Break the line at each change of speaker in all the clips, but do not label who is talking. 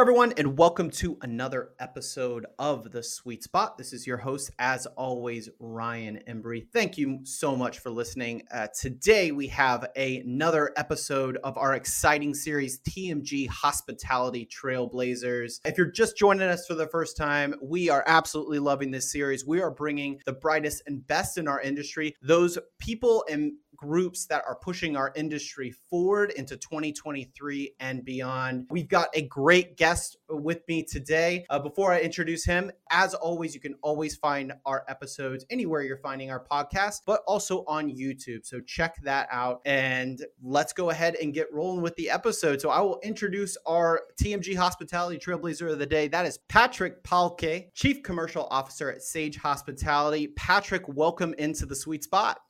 Everyone, and welcome to another episode of The Suite Spot. This is your host, as always, Ryan Embree. Thank you so much for listening. Uh, today, we have a, another episode of our exciting series, TMG Hospitality Trailblazers. If you're just joining us for the first time, we are absolutely loving this series. We are bringing the brightest and best in our industry, those people and groups that are pushing our industry forward into 2023 and beyond. We've got a great guest with me today. Uh, before I introduce him, as always, you can always find our episodes anywhere you're finding our podcast, but also on YouTube. So check that out and let's go ahead and get rolling with the episode. So I will introduce our TMG Hospitality Trailblazer of the day. That is Patrick Pahlke, Chief Commercial Officer at Sage Hospitality. Patrick, welcome into the suite spot.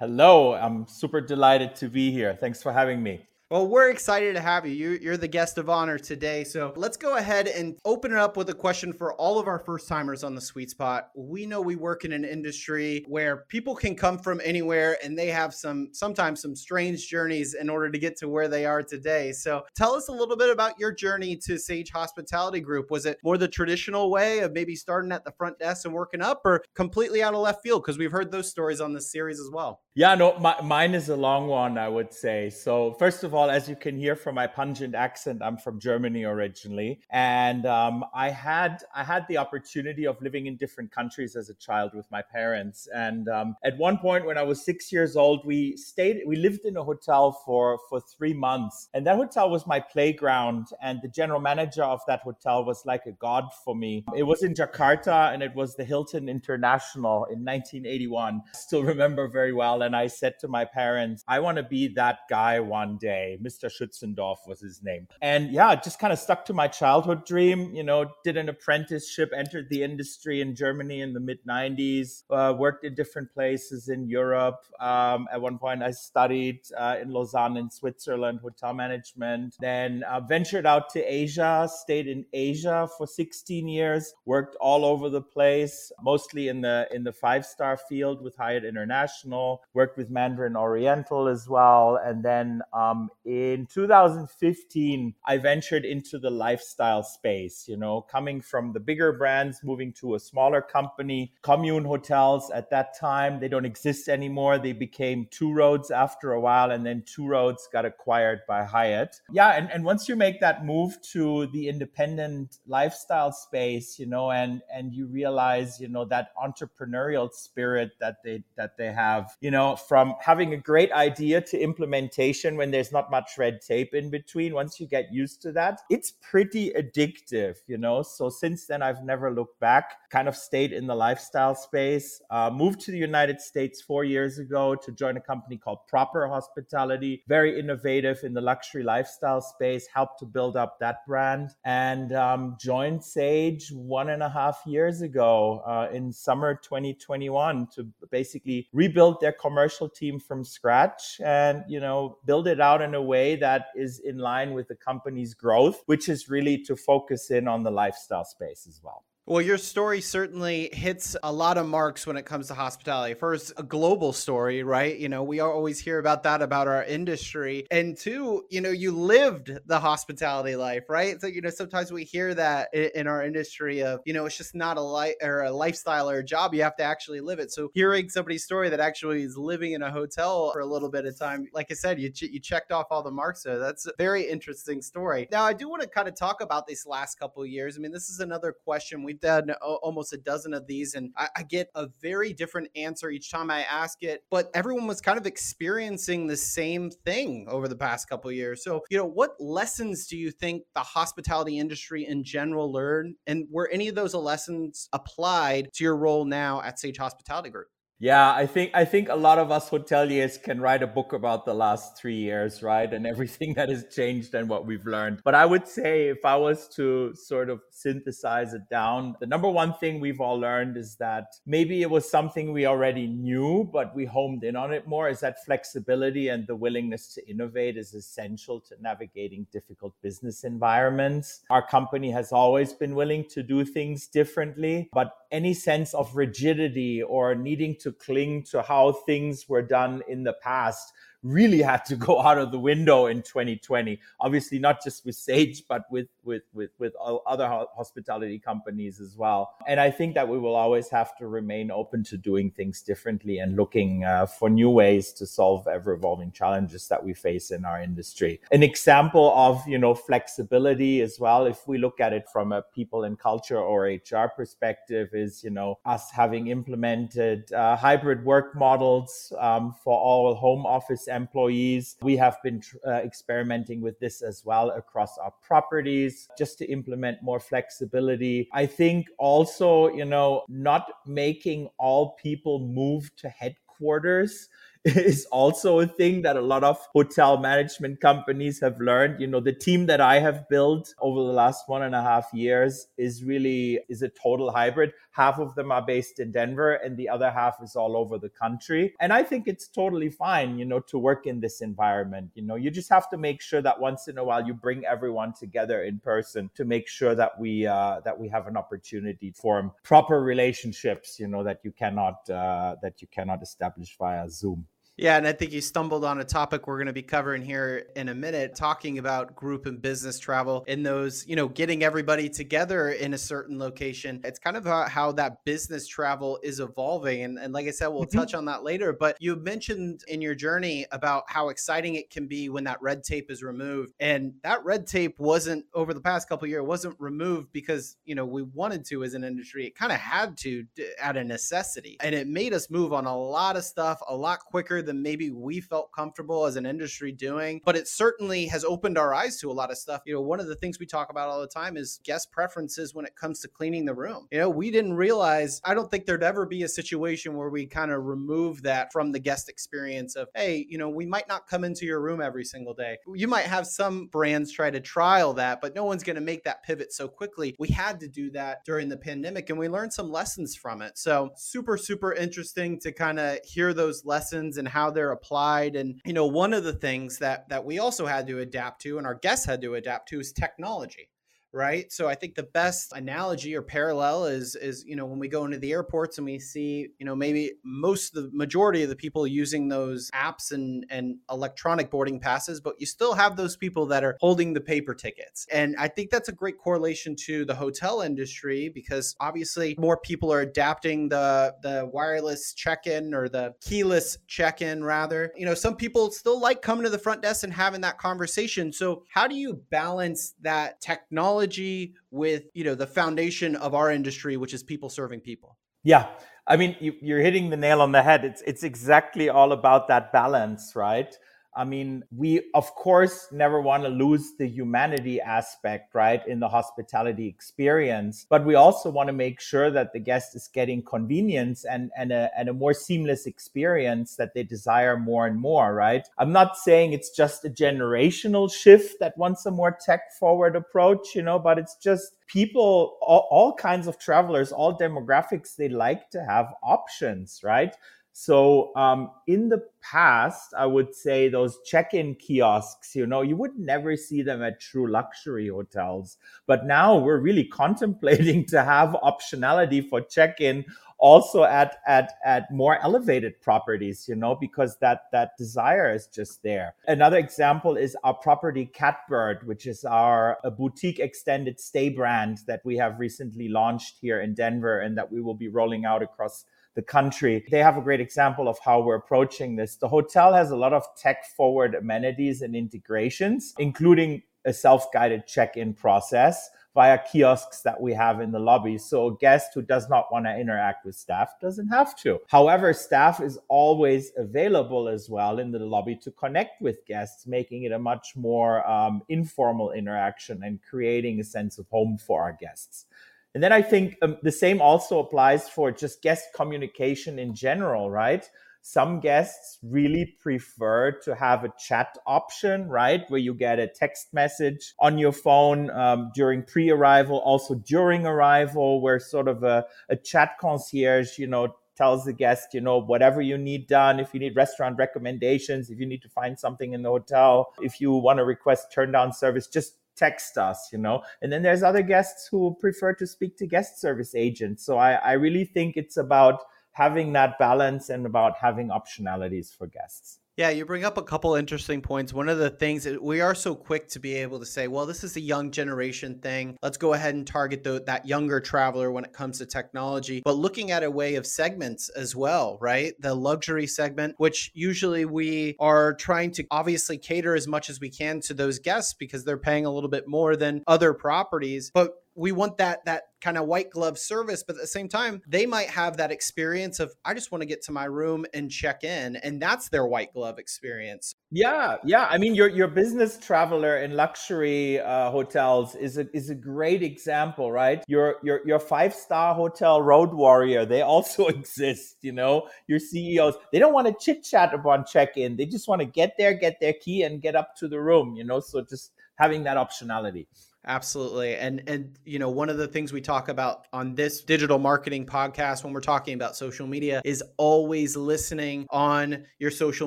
Hello, I'm super delighted to be here. Thanks for having me.
Well, we're excited to have you. You're the guest of honor today. So let's go ahead and open it up with a question for all of our first timers on the suite spot. We know we work in an industry where people can come from anywhere and they have some sometimes some strange journeys in order to get to where they are today. So tell us a little bit about your journey to Sage Hospitality Group. Was it more the traditional way of maybe starting at the front desk and working up or completely out of left field? Because we've heard those stories on this series as well.
Yeah, no, my, mine is a long one, I would say. So, first of all, as you can hear from my pungent accent, I'm from Germany originally, and um, I had I had the opportunity of living in different countries as a child with my parents. And um, at one point, when I was six years old, we stayed, we lived in a hotel for for three months, and that hotel was my playground. And the general manager of that hotel was like a god for me. It was in Jakarta, and it was the Hilton International in 1981. I still remember very well and I said to my parents, I want to be that guy one day. Mr. Schützendorf was his name. And yeah, just kind of stuck to my childhood dream. You know, did an apprenticeship, entered the industry in Germany in the mid 90s, uh, worked in different places in Europe. Um, at one point, I studied uh, in Lausanne in Switzerland, hotel management. Then uh, ventured out to Asia, stayed in Asia for 16 years, worked all over the place, mostly in the in the five star field with Hyatt International worked with Mandarin Oriental as well. And then um, in 2015, I ventured into the lifestyle space, you know, coming from the bigger brands, moving to a smaller company. Commune hotels at that time, they don't exist anymore. They became Two Roads after a while, and then Two Roads got acquired by Hyatt. Yeah, and, and once you make that move to the independent lifestyle space, you know, and and you realize, you know, that entrepreneurial spirit that they that they have, you know, from having a great idea to implementation when there's not much red tape in between, once you get used to that, it's pretty addictive, you know. So since then, I've never looked back, kind of stayed in the lifestyle space, uh, moved to the United States four years ago to join a company called Proper Hospitality, very innovative in the luxury lifestyle space, helped to build up that brand, and um, joined Sage one and a half years ago uh, in summer 2021 to basically rebuild their commercial team from scratch and you know build it out in a way that is in line with the company's growth which is really to focus in on the lifestyle space as well
well, your story certainly hits a lot of marks when it comes to hospitality. First, a global story, right? You know, we always hear about that about our industry. And two, you know, you lived the hospitality life, right? So, you know, sometimes we hear that in our industry of, you know, it's just not a life or a lifestyle or a job. You have to actually live it. So, hearing somebody's story that actually is living in a hotel for a little bit of time, like I said, you, ch- you checked off all the marks. So, that's a very interesting story. Now, I do want to kind of talk about these last couple years. I mean, this is another question we've done almost a dozen of these, and I, I get a very different answer each time I ask it. But everyone was kind of experiencing the same thing over the past couple years. So, you know, what lessons do you think the hospitality industry in general learned, and were any of those lessons applied to your role now at Sage Hospitality Group?
Yeah, I think I think a lot of us hoteliers can write a book about the last three years, right? And everything that has changed and what we've learned. But I would say if I was to sort of synthesize it down, the number one thing we've all learned is that maybe it was something we already knew, but we homed in on it more, is that flexibility and the willingness to innovate is essential to navigating difficult business environments. Our company has always been willing to do things differently, but any sense of rigidity or needing to cling to how things were done in the past really had to go out of the window in 2020 obviously not just with sage but with with with with other hospitality companies as well. And i think that we will always have to remain open to doing things differently and looking uh, for new ways to solve ever evolving challenges that we face in our industry. An example of you know flexibility as well if we look at it from a people and culture or hr perspective is you know us having implemented uh, hybrid work models um, for all home office employees. We have been uh, experimenting with this as well across our properties just to implement more flexibility. I think also, you know, not making all people move to headquarters is also a thing that a lot of hotel management companies have learned. You know, the team that I have built over the last one and a half years is really is a total hybrid. Half of them are based in Denver and the other half is all over the country. And I think it's totally fine, you know, to work in this environment. You know, you just have to make sure that once in a while you bring everyone together in person to make sure that we uh, that we have an opportunity to form proper relationships, you know, that you cannot uh, that you cannot establish via Zoom.
Yeah, and I think you stumbled on a topic we're going to be covering here in a minute, talking about group and business travel and those, you know, getting everybody together in a certain location. It's kind of how that business travel is evolving. And, and like I said, we'll mm-hmm. touch on that later. But you mentioned in your journey about how exciting it can be when that red tape is removed. And that red tape wasn't over the past couple years, wasn't removed because, you know, we wanted to as an industry. It kind of had to at a necessity. And it made us move on a lot of stuff a lot quicker than maybe we felt comfortable as an industry doing. But it certainly has opened our eyes to a lot of stuff. You know, one of the things we talk about all the time is guest preferences when it comes to cleaning the room. You know, we didn't realize, I don't think there'd ever be a situation where we kind of remove that from the guest experience of, hey, you know, we might not come into your room every single day. You might have some brands try to trial that, but no one's going to make that pivot so quickly. We had to do that during the pandemic and we learned some lessons from it. So, super, super interesting to kind of hear those lessons and how they're applied. And, you know, one of the things that that we also had to adapt to and our guests had to adapt to is technology right? So i think the best analogy or parallel is is you know when we go into the airports and we see you know maybe most the majority of the people using those apps and and electronic boarding passes but you still have those people that are holding the paper tickets. And i think that's a great correlation to the hotel industry because obviously more people are adapting the the wireless check-in or the keyless check-in rather. You know some people still like coming to the front desk and having that conversation. So how do you balance that technology technology with you know the foundation of our industry which is people serving people.
Yeah. I mean you, you're hitting the nail on the head. It's it's exactly all about that balance right I mean, we of course never want to lose the humanity aspect, right, in the hospitality experience, but we also want to make sure that the guest is getting convenience and and a, and a more seamless experience that they desire more and more, right? I'm not saying it's just a generational shift that wants a more tech forward approach, you know, but it's just people all, all kinds of travelers all demographics they like to have options right so um, in the past, I would say those check-in kiosks, you know, you would never see them at true luxury hotels. But now we're really contemplating to have optionality for check-in also at at at more elevated properties you know because that that desire is just there another example is our property catbird which is our boutique extended stay brand that we have recently launched here in denver and that we will be rolling out across the country. They have a great example of how we're approaching this. The hotel has a lot of tech forward amenities and integrations, including a self guided check in process via kiosks that we have in the lobby. So a guest who does not want to interact with staff doesn't have to. However, staff is always available as well in the lobby to connect with guests, making it a much more um, informal interaction and creating a sense of home for our guests. And then I think um, the same also applies for just guest communication in general, right? Some guests really prefer to have a chat option, right? Where you get a text message on your phone um, during pre arrival, also during arrival, where sort of a, a chat concierge, you know, tells the guest, you know, whatever you need done, if you need restaurant recommendations, if you need to find something in the hotel, if you want to request turn down service, just text us, you know. And then there's other guests who prefer to speak to guest service agents. So I, I really think it's about having that balance and about having optionalities for guests.
Yeah, you bring up a couple interesting points. One of the things we are so quick to be able to say, well, this is a young generation thing. Let's go ahead and target the, that younger traveler when it comes to technology. But looking at a way of segments as well, right? The luxury segment, which usually we are trying to obviously cater as much as we can to those guests because they're paying a little bit more than other properties. But we want that that kind of white glove service but at the same time they might have that experience of i just want to get to my room and check in and that's their white glove experience.
Yeah yeah i mean your your business traveler in luxury uh, hotels is a is a great example right? Your your your five star hotel road warrior they also exist you know? Your ceos they don't want to chit chat upon check in they just want to get there get their key and get up to the room you know? So just having that optionality
Absolutely. And and you know, one of the things we talk about on this digital marketing podcast when we're talking about social media is always listening on your social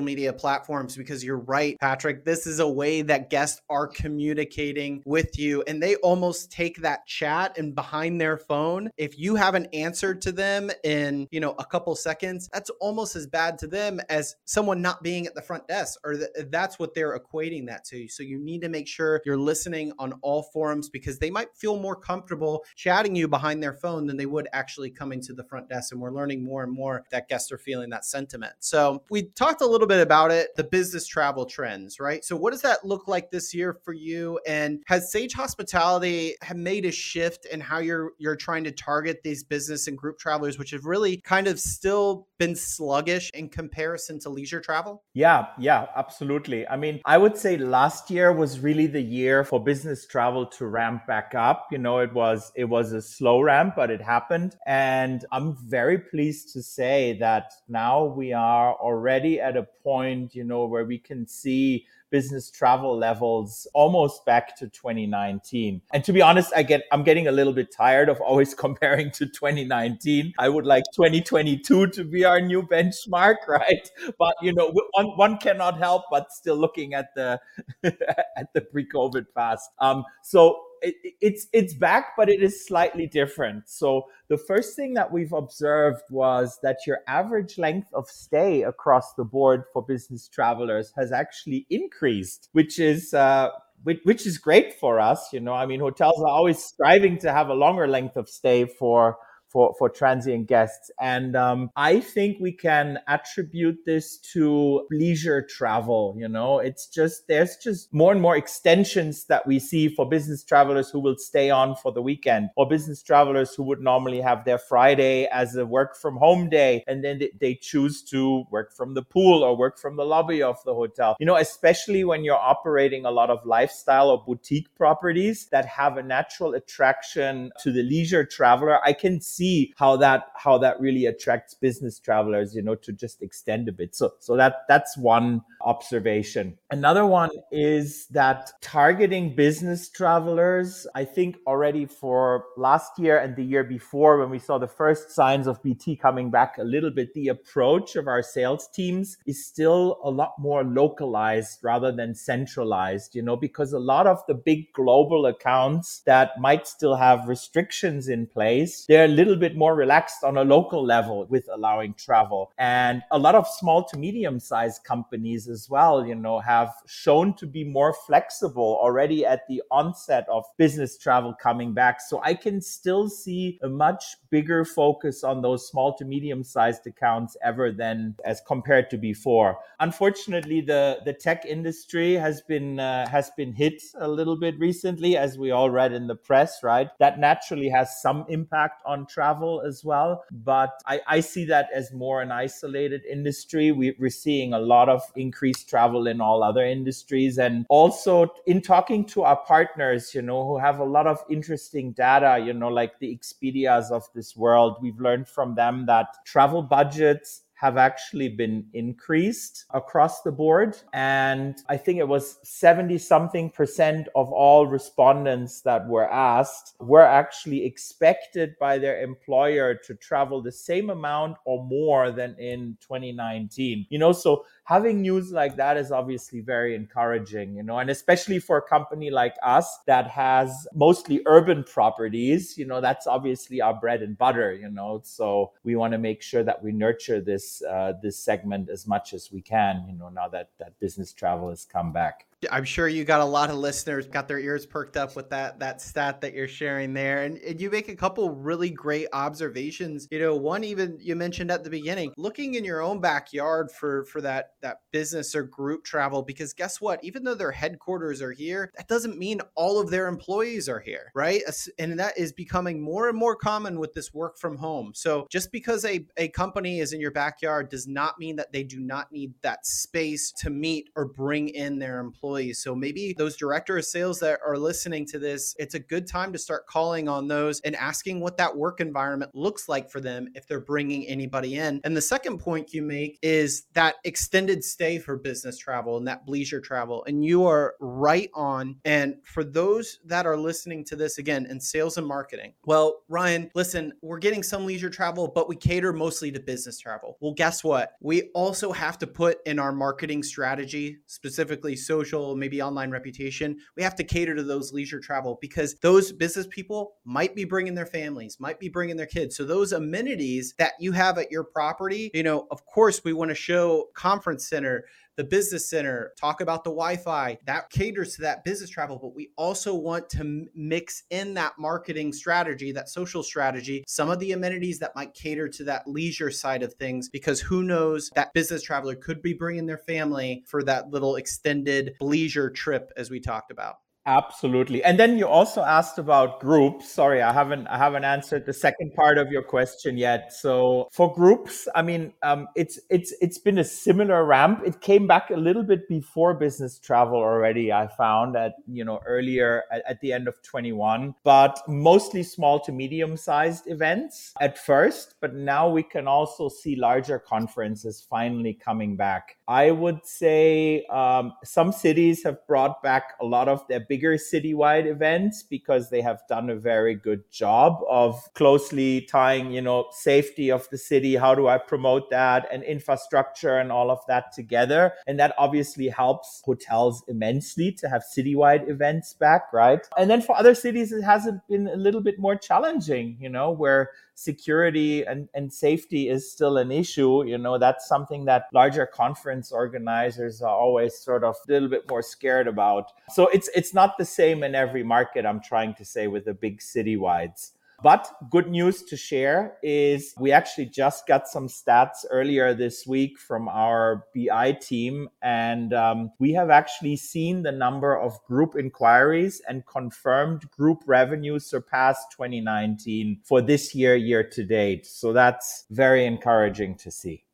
media platforms because you're right, Patrick, this is a way that guests are communicating with you and they almost take that chat and behind their phone, if you haven't answered to them in, you know, a couple seconds, that's almost as bad to them as someone not being at the front desk or th- that's what they're equating that to. So you need to make sure you're listening on all four forums because they might feel more comfortable chatting you behind their phone than they would actually coming to the front desk. And we're learning more and more that guests are feeling that sentiment. So we talked a little bit about it, the business travel trends, right? So what does that look like this year for you? And has Sage Hospitality have made a shift in how you're you're trying to target these business and group travelers, which have really kind of still been sluggish in comparison to leisure travel?
Yeah, yeah, absolutely. I mean, I would say last year was really the year for business travel to ramp back up. You know, it was it was a slow ramp, but it happened. And I'm very pleased to say that now we are already at a point, you know, where we can see business travel levels almost back to 2019. And to be honest, I get I'm getting a little bit tired of always comparing to 2019. I would like 2022 to be our new benchmark, right? But you know, one one cannot help but still looking at the at the pre-COVID past. Um, so it, it's it's back, but it is slightly different. So the first thing that we've observed was that your average length of stay across the board for business travelers has actually increased, which is uh, which is great for us. You know, I mean, hotels are always striving to have a longer length of stay for for, for transient guests. And um, I think we can attribute this to leisure travel. You know, it's just, there's just more and more extensions that we see for business travelers who will stay on for the weekend or business travelers who would normally have their Friday as a work from home day. And then they, choose to work from the pool or work from the lobby of the hotel. You know, especially when you're operating a lot of lifestyle or boutique properties that have a natural attraction to the leisure traveler. I can see see how that how that really attracts business travelers you know to just extend a bit. So so that that's one observation. Another one is that targeting business travelers i think already for last year and the year before when we saw the first signs of bt coming back a little bit the approach of our sales teams is still a lot more localized rather than centralized you know because a lot of the big global accounts that might still have restrictions in place they're a little little bit more relaxed on a local level with allowing travel. And a lot of small to medium sized companies as well, you know, have shown to be more flexible already at the onset of business travel coming back. So I can still see a much bigger focus on those small to medium sized accounts ever than as compared to before. Unfortunately, the, the tech industry has been, uh, has been hit a little bit recently, as we all read in the press, right? That naturally has some impact on travel as well. But I, I see that as more an isolated industry. We, we're seeing a lot of increased travel in all other industries. And also in talking to our partners, you know, who have a lot of interesting data, you know, like the Expedias of this world, we've learned from them that travel budgets have actually been increased across the board. And I think it was 70 something percent of all respondents that were asked were actually expected by their employer to travel the same amount or more than in 2019. You know, so having news like that is obviously very encouraging, you know, and especially for a company like us that has mostly urban properties, you know, that's obviously our bread and butter, you know. So we want to make sure that we nurture this uh, this segment as much as we can, you know, now that that business travel has come back.
I'm sure you got a lot of listeners got their ears perked up with that that stat that you're sharing there, and, and, you make a couple really great observations. You know, one even you mentioned at the beginning, looking in your own backyard for for that that business or group travel, because guess what? Even though their headquarters are here, that doesn't mean all of their employees are here, right? And that is becoming more and more common with this work from home. So just because a a company is in your backyard does not mean that they do not need that space to meet or bring in their employees employees. So maybe those director of sales that are listening to this, it's a good time to start calling on those and asking what that work environment looks like for them if they're bringing anybody in. And the second point you make is that extended stay for business travel and that leisure travel. And you are right on. And for those that are listening to this again in sales and marketing, well, Ryan, listen, we're getting some leisure travel, but we cater mostly to business travel. Well, guess what? We also have to put in our marketing strategy, specifically social maybe online reputation, we have to cater to those leisure travel because those business people might be bringing their families, might be bringing their kids. So those amenities that you have at your property, you know, of course, we want to show conference center the business center, talk about the Wi Fi. That caters to that business travel, but we also want to mix in that marketing strategy, that social strategy, some of the amenities that might cater to that leisure side of things, because who knows that business traveler could be bringing their family for that little extended leisure trip, as we talked about.
Absolutely. And then you also asked about groups. Sorry, I haven't I haven't answered the second part of your question yet. So for groups, I mean, um, it's it's it's been a similar ramp. It came back a little bit before business travel already. I found at you know earlier at, at the end of 21, but mostly small to medium sized events at first. But now we can also see larger conferences finally coming back. I would say um, some cities have brought back a lot of their bigger citywide events because they have done a very good job of closely tying, you know, safety of the city. How do I promote that and infrastructure and all of that together? And that obviously helps hotels immensely to have citywide events back, right? And then for other cities, it hasn't been a little bit more challenging, you know, where security and, and safety is still an issue. You know, that's something that larger conference organizers are always sort of a little bit more scared about. So it's it's not the same in every market, I'm trying to say, with the big city citywides. But good news to share is we actually just got some stats earlier this week from our BI team. And um, we have actually seen the number of group inquiries and confirmed group revenue surpass 2019 for this year, year to date. So that's very encouraging to see.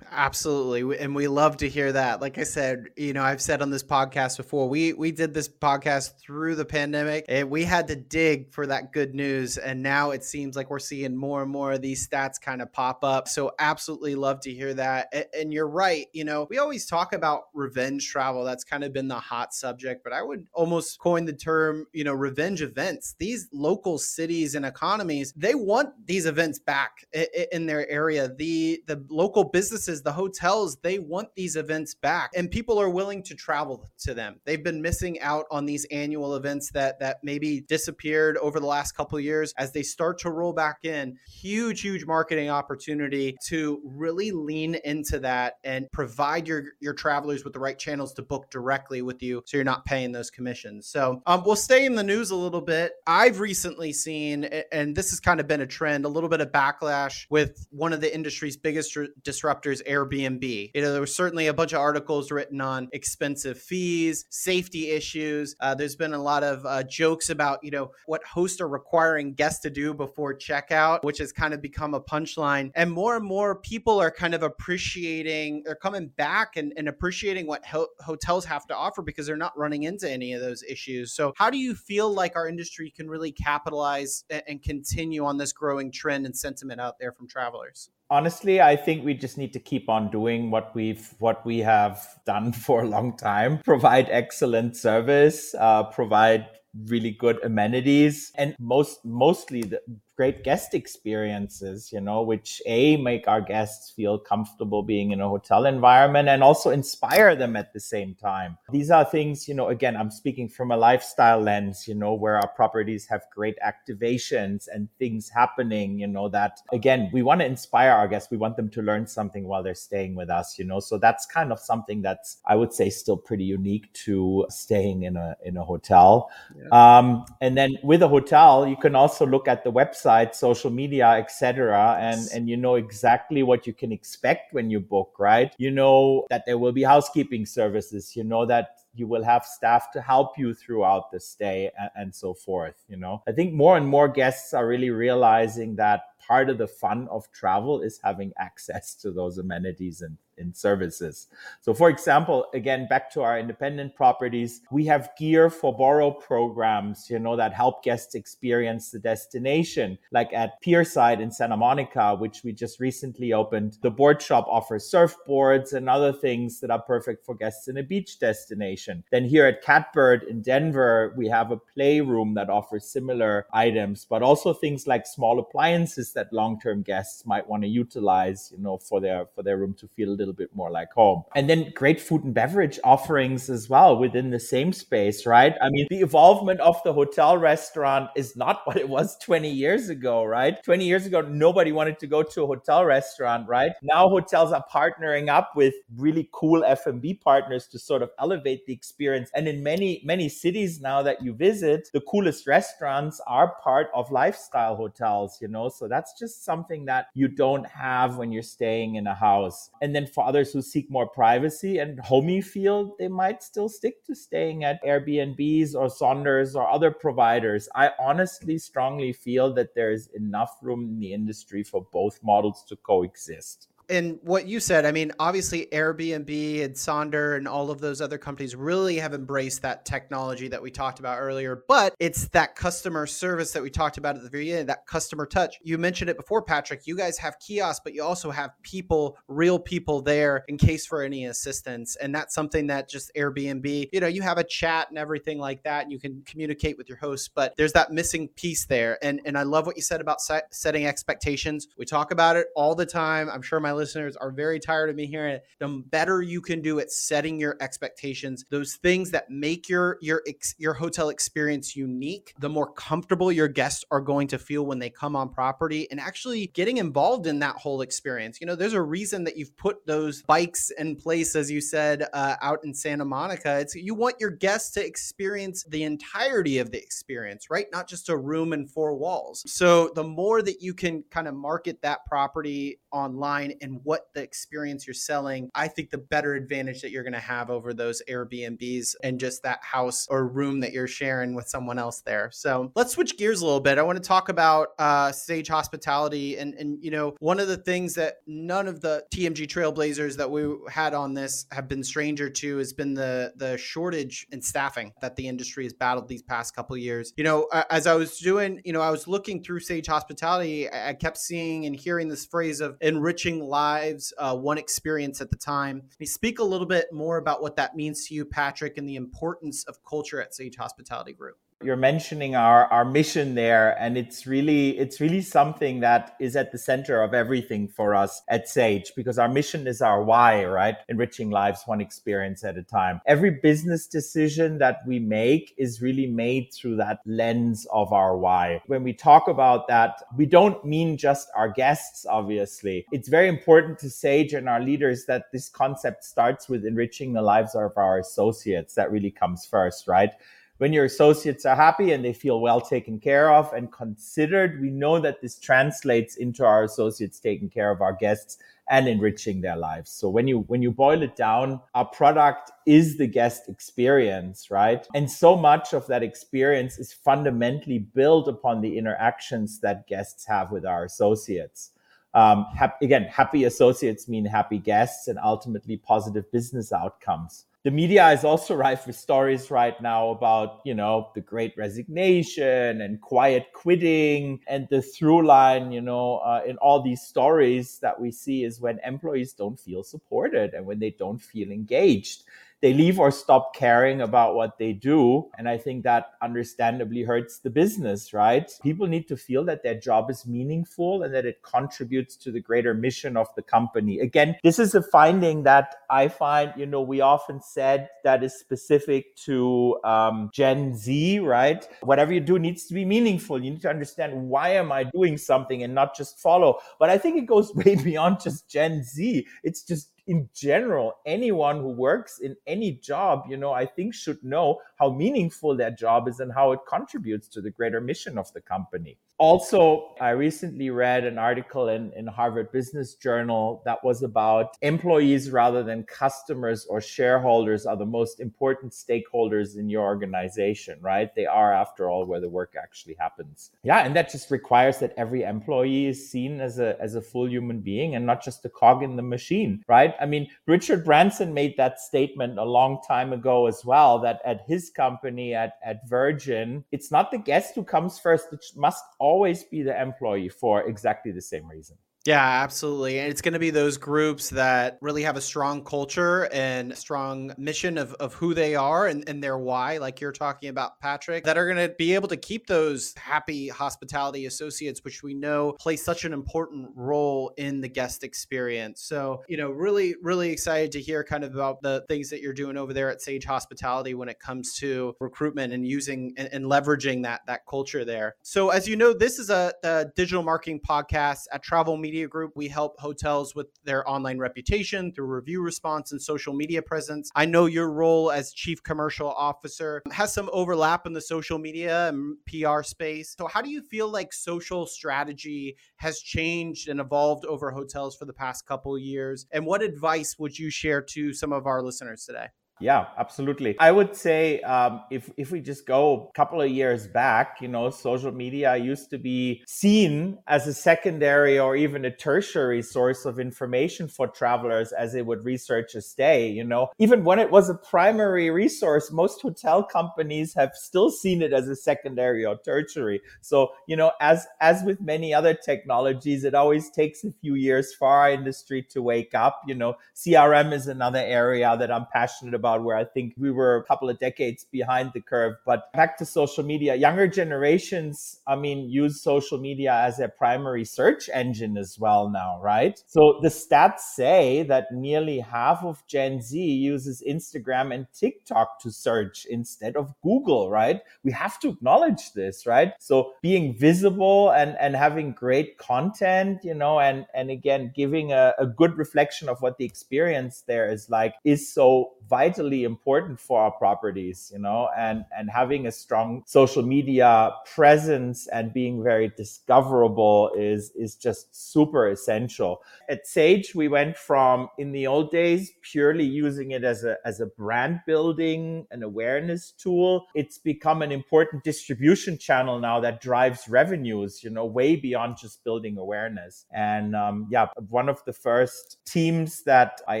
Absolutely. And we love to hear that. Like I said, you know, I've said on this podcast before, we we did this podcast through the pandemic and we had to dig for that good news. And now it seems like we're seeing more and more of these stats kind of pop up. So absolutely love to hear that. And you're right. You know, we always talk about revenge travel. That's kind of been the hot subject, but I would almost coin the term, you know, revenge events. These local cities and economies, they want these events back in their area. The the local businesses the hotels, they want these events back and people are willing to travel to them. They've been missing out on these annual events that that maybe disappeared over the last couple years as they start to roll back in. Huge huge marketing opportunity to really lean into that and provide your your travelers with the right channels to book directly with you so you're not paying those commissions. So, um, we'll stay in the news a little bit. I've recently seen and this has kind of been a trend, a little bit of backlash with one of the industry's biggest disruptors Airbnb. You know, there was certainly a bunch of articles written on expensive fees, safety issues. Uh, there's been a lot of uh, jokes about, you know, what hosts are requiring guests to do before checkout, which has kind of become a punchline. And more and more people are kind of appreciating, they're coming back and, and appreciating what ho- hotels have to offer because they're not running into any of those issues. So, how do you feel like our industry can really capitalize and, and continue on this growing trend and sentiment out there from travelers?
Honestly i think we just need to keep on doing what we've what we have done for a long time. Provide excellent service uh, provide really good amenities and most mostly the great guest experiences, you know, which A, make our guests feel comfortable being in a hotel environment and also inspire them at the same time. These are things, you know, again, I'm speaking from a lifestyle lens, you know, where our properties have great activations and things happening, you know, that again, we want to inspire our guests. We want them to learn something while they're staying with us, you know. So that's kind of something that's, I would say, still pretty unique to staying in a in a hotel. Yeah. Um, and then with a hotel, you can also look at the website website, social media, etc., and and you know exactly what you can expect when you book, right? You know that there will be housekeeping services. You know that you will have staff to help you throughout the stay and, and so forth. You know, I think more and more guests are really realizing that part of the fun of travel is having access to those amenities and in services. So, for example, again, back to our independent properties, we have gear for borrow programs, you know, that help guests experience the destination. Like at Pierside in Santa Monica, which we just recently opened, the board shop offers surfboards and other things that are perfect for guests in a beach destination. Then here at Catbird in Denver, we have a playroom that offers similar items, but also things like small appliances that long-term guests might want to utilize, you know, for their for their room to feel a little bit more like home. And then great food and beverage offerings as well within the same space, right? I mean, the evolvement of the hotel restaurant is not what it was 20 years ago, right? 20 years ago, nobody wanted to go to a hotel restaurant, right? Now hotels are partnering up with really cool F&B partners to sort of elevate the experience. And in many, many cities now that you visit, the coolest restaurants are part of lifestyle hotels, you know? So that's just something that you don't have when you're staying in a house. And then for others who seek more privacy and homey feel, they might still stick to staying at Airbnbs or Sonders or other providers. I honestly strongly feel that there is enough room in the industry for both models to coexist
and what you said, I mean, obviously Airbnb and Sonder and all of those other companies really have embraced that technology that we talked about earlier, but it's that customer service that we talked about at the very end, that customer touch. You mentioned it before, Patrick. You guys have kiosks, but you also have people, real people there in case for any assistance. And that's something that just Airbnb, you know, you have a chat and everything like that, and you can communicate with your hosts, but there's that missing piece there. And and I love what you said about set, setting expectations. We talk about it all the time. I'm sure my listeners are very tired of me hearing it. The better you can do at setting your expectations, those things that make your your your hotel experience unique, the more comfortable your guests are going to feel when they come on property and actually getting involved in that whole experience. You know, there's a reason that you've put those bikes in place, as you said, uh, out in Santa Monica. It's you want your guests to experience the entirety of the experience, right? Not just a room and four walls. So the more that you can kind of market that property online and what the experience you're selling, I think the better advantage that you're going to have over those Airbnbs and just that house or room that you're sharing with someone else there. So let's switch gears a little bit. I want to talk about uh, Sage Hospitality. And, and, you know, one of the things that none of the TMG Trailblazers that we had on this have been stranger to has been the, the shortage in staffing that the industry has battled these past couple years. You know, as I was doing, you know, I was looking through Sage Hospitality, I kept seeing and hearing this phrase of enriching lives, uh, one experience at the time. Can you speak a little bit more about what that means to you, Patrick, and the importance of culture at Sage Hospitality Group?
You're mentioning our our mission there and it's really it's really something that is at the center of everything for us at sage because our mission is our why right? Enriching lives one experience at a time. Every business decision that we make is really made through that lens of our why. When we talk about that we don't mean just our guests obviously. It's very important to sage and our leaders that this concept starts with enriching the lives of our associates. That really comes first right when your associates are happy and they feel well taken care of and considered, we know that this translates into our associates taking care of our guests and enriching their lives. So when you when you boil it down, our product is the guest experience, right? And so much of that experience is fundamentally built upon the interactions that guests have with our associates. Um, again, happy associates mean happy guests and ultimately positive business outcomes the media is also rife with stories right now about you know the great resignation and quiet quitting and the through line you know uh, in all these stories that we see is when employees don't feel supported and when they don't feel engaged they leave or stop caring about what they do. And I think that understandably hurts the business, right? People need to feel that their job is meaningful and that it contributes to the greater mission of the company. Again, this is a finding that I find, you know, we often said that is specific to um, Gen Z, right? Whatever you do needs to be meaningful. You need to understand why am I doing something and not just follow. But I think it goes way beyond just Gen Z. It's just in general, anyone who works in any job, you know, I think should know how meaningful that job is and how it contributes to the greater mission of the company also, I recently read an article in, in Harvard Business Journal that was about employees rather than customers or shareholders are the most important stakeholders in your organization, right? They are, after all, where the work actually happens. Yeah, and that just requires that every employee is seen as a as a full human being and not just a cog in the machine, right? I mean, Richard Branson made that statement a long time ago as well that at his company at, at Virgin, it's not the guest who comes first, it must always be the employee for exactly the same reason.
Yeah, absolutely. And it's going to be those groups that really have a strong culture and strong mission of, of who they are and, and their why, like you're talking about, Patrick, that are going to be able to keep those happy hospitality associates, which we know play such an important role in the guest experience. So, you know, really, really excited to hear kind of about the things that you're doing over there at Sage Hospitality when it comes to recruitment and using and, and leveraging that, that culture there. So, as you know, this is a, a digital marketing podcast at Travel Media Media Group, we help hotels with their online reputation through review response and social media presence. I know your role as Chief Commercial Officer has some overlap in the social media and PR space. So, how do you feel like social strategy has changed and evolved over hotels for the past couple years? And what advice would you share to some of our listeners today?
Yeah, absolutely. I would say um, if if we just go a couple of years back, you know, social media used to be seen as a secondary or even a tertiary source of information for travelers as they would research a stay. You know, even when it was a primary resource, most hotel companies have still seen it as a secondary or tertiary. So you know, as as with many other technologies, it always takes a few years for our industry to wake up. You know, CRM is another area that I'm passionate about about where I think we were a couple of decades behind the curve. But back to social media, younger generations, I mean, use social media as their primary search engine as well now, right? So the stats say that nearly half of Gen Z uses Instagram and TikTok to search instead of Google, right? We have to acknowledge this, right? So being visible and, and having great content, you know, and, and again, giving a, a good reflection of what the experience there is like is so vitally important for our properties you know and and having a strong social media presence and being very discoverable is is just super essential. At sage we went from in the old days purely using it as a as a brand building and awareness tool. It's become an important distribution channel now that drives revenues you know way beyond just building awareness. And um, yeah one of the first teams that i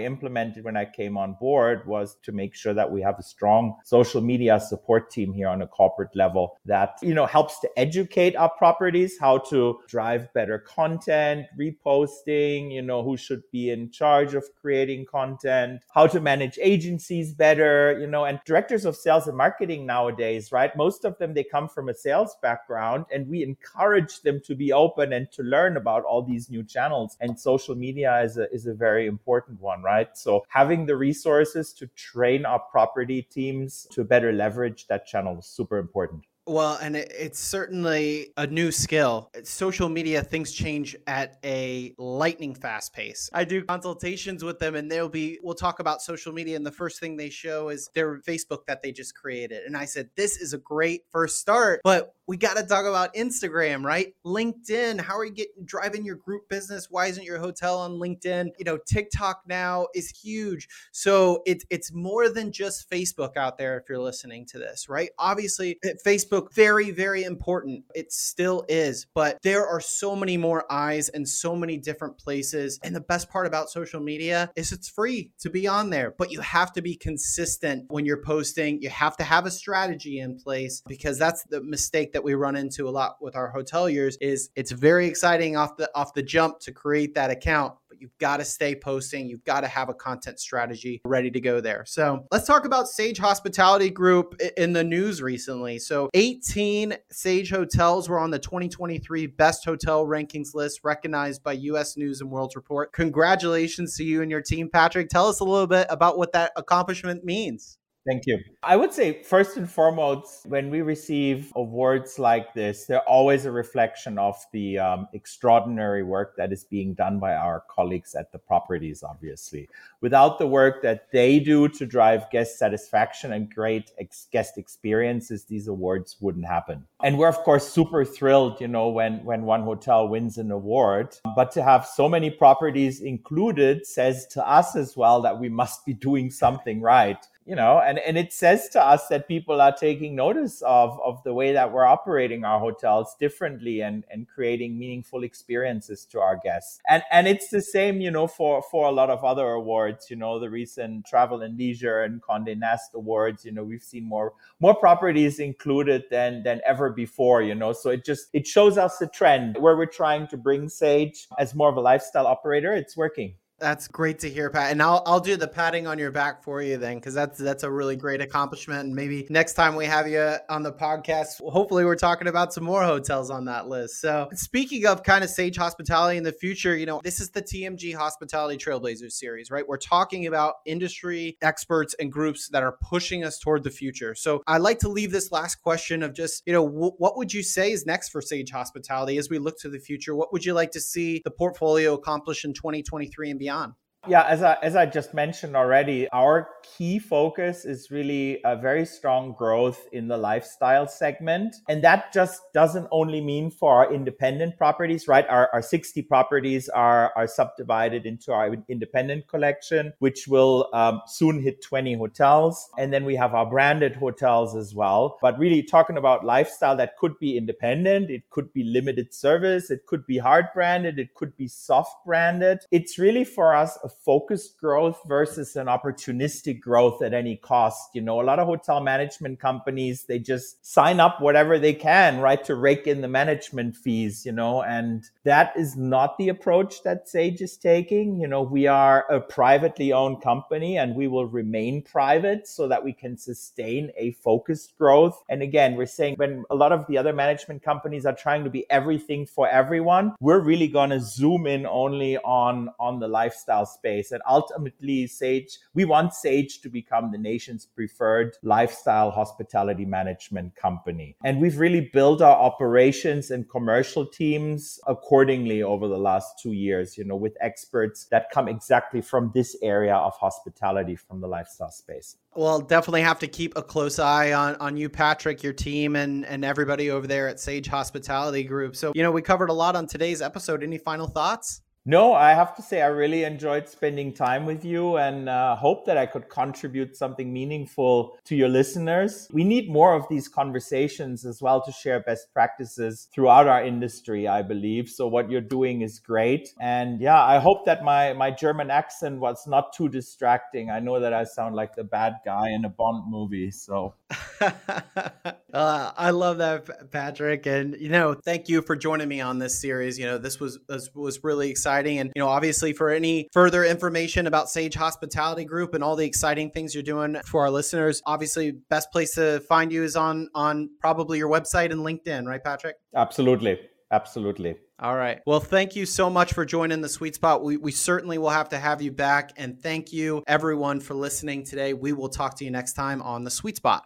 implemented when i came on board was to make sure that we have a strong social media support team here on a corporate level that, you know, helps to educate our properties how to drive better content, reposting, you know, who should be in charge of creating content, how to manage agencies better, you know, and directors of sales and marketing nowadays, right? Most of them, they come from a sales background and we encourage them to be open and to learn about all these new channels. And social media is a, is a very important one, right? So having the resources to train our property teams to better leverage that channel is super important.
Well, and it, it's certainly a new skill. Social media, things change at a lightning fast pace. I do consultations with them, and they'll be, we'll talk about social media, and the first thing they show is their Facebook that they just created. And I said, This is a great first start, but we got to talk about Instagram, right? LinkedIn. How are you getting driving your group business? Why isn't your hotel on LinkedIn? You know, TikTok now is huge. So it's it's more than just Facebook out there if you're listening to this, right? Obviously, eh, Facebook very very important. It still is, but there are so many more eyes and so many different places. And the best part about social media is it's free to be on there, but you have to be consistent when you're posting. You have to have a strategy in place because that's the mistake that we run into a lot with our hoteliers is it's very exciting off the off the jump to create that account but you've got to stay posting you've got to have a content strategy ready to go there. So let's talk about sage hospitality group in the news recently. So 18 sage hotels were on the 2023 best hotel rankings list recognized by us news and world report. Congratulations to you and your team patrick. Tell us a little bit about what that accomplishment means
Thank you. I would say, first and foremost, when we receive awards like this, they're always a reflection of the um, extraordinary work that is being done by our colleagues at the properties, obviously. Without the work that they do to drive guest satisfaction and great ex- guest experiences, these awards wouldn't happen. And we're, of course, super thrilled, you know, when, when one hotel wins an award. But to have so many properties included says to us as well that we must be doing something right you know and, and it says to us that people are taking notice of, of the way that we're operating our hotels differently and, and creating meaningful experiences to our guests. And and it's the same you know for for a lot of other awards you know the recent travel and leisure and Condé Nast awards you know we've seen more more properties included than than ever before you know. So it just it shows us the trend where we're trying to bring sage as more of a lifestyle operator. It's working
that's great to hear, Pat. And I'll I'll do the patting on your back for you then, because that's that's a really great accomplishment. And maybe next time we have you on the podcast, hopefully we're talking about some more hotels on that list. So speaking of kind of Sage Hospitality in the future, you know, this is the TMG Hospitality Trailblazers series, right? We're talking about industry experts and groups that are pushing us toward the future. So I like to leave this last question of just, you know, w- what would you say is next for Sage Hospitality as we look to the future? What would you like to see the portfolio accomplish in 2023 and beyond? Beyond?
Yeah, as I, as I just mentioned already, our key focus is really a very strong growth in the lifestyle segment. And that just doesn't only mean for our independent properties, right? Our, our 60 properties are, are subdivided into our independent collection, which will um, soon hit 20 hotels. And then we have our branded hotels as well. But really talking about lifestyle that could be independent, it could be limited service, it could be hard branded, it could be soft branded. It's really for us a focused growth versus an opportunistic growth at any cost. You know, a lot of hotel management companies, they just sign up whatever they can, right, to rake in the management fees, you know, and that is not the approach that Sage is taking. You know, we are a privately owned company and we will remain private so that we can sustain a focused growth. And again, we're saying when a lot of the other management companies are trying to be everything for everyone, we're really going to zoom in only on on the lifestyle space space. And ultimately, Sage, we want Sage to become the nation's preferred lifestyle hospitality management company. And we've really built our operations and commercial teams accordingly over the last two years, you know, with experts that come exactly from this area of hospitality from the lifestyle space.
Well, definitely have to keep a close eye on on you, Patrick, your team, and and everybody over there at Sage Hospitality Group. So, you know, we covered a lot on today's episode. Any final thoughts?
No, I have to say I really enjoyed spending time with you and uh, hope that I could contribute something meaningful to your listeners. We need more of these conversations as well to share best practices throughout our industry, I believe. So what you're doing is great. And yeah, I hope that my my German accent was not too distracting. I know that I sound like the bad guy in a Bond movie, so
uh, I love that, Patrick. And you know, thank you for joining me on this series. You know, this was this was really exciting exciting. And, you know, obviously for any further information about Sage Hospitality Group and all the exciting things you're doing for our listeners, obviously best place to find you is on on probably your website and LinkedIn, right, Patrick?
Absolutely. Absolutely.
All right. Well, thank you so much for joining the Suite Spot. We, we certainly will have to have you back. And thank you, everyone, for listening today. We will talk to you next time on the Suite Spot.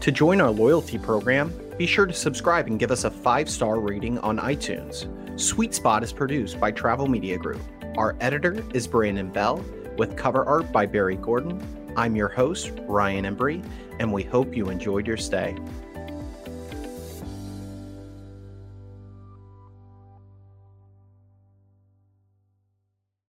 To join our loyalty program, be sure to subscribe and give us a five star rating on iTunes. Suite Spot is produced by Travel Media Group. Our editor is Brandon Bell, with cover art by Barry Gordon. I'm your host, Ryan Embree, and we hope you enjoyed your stay.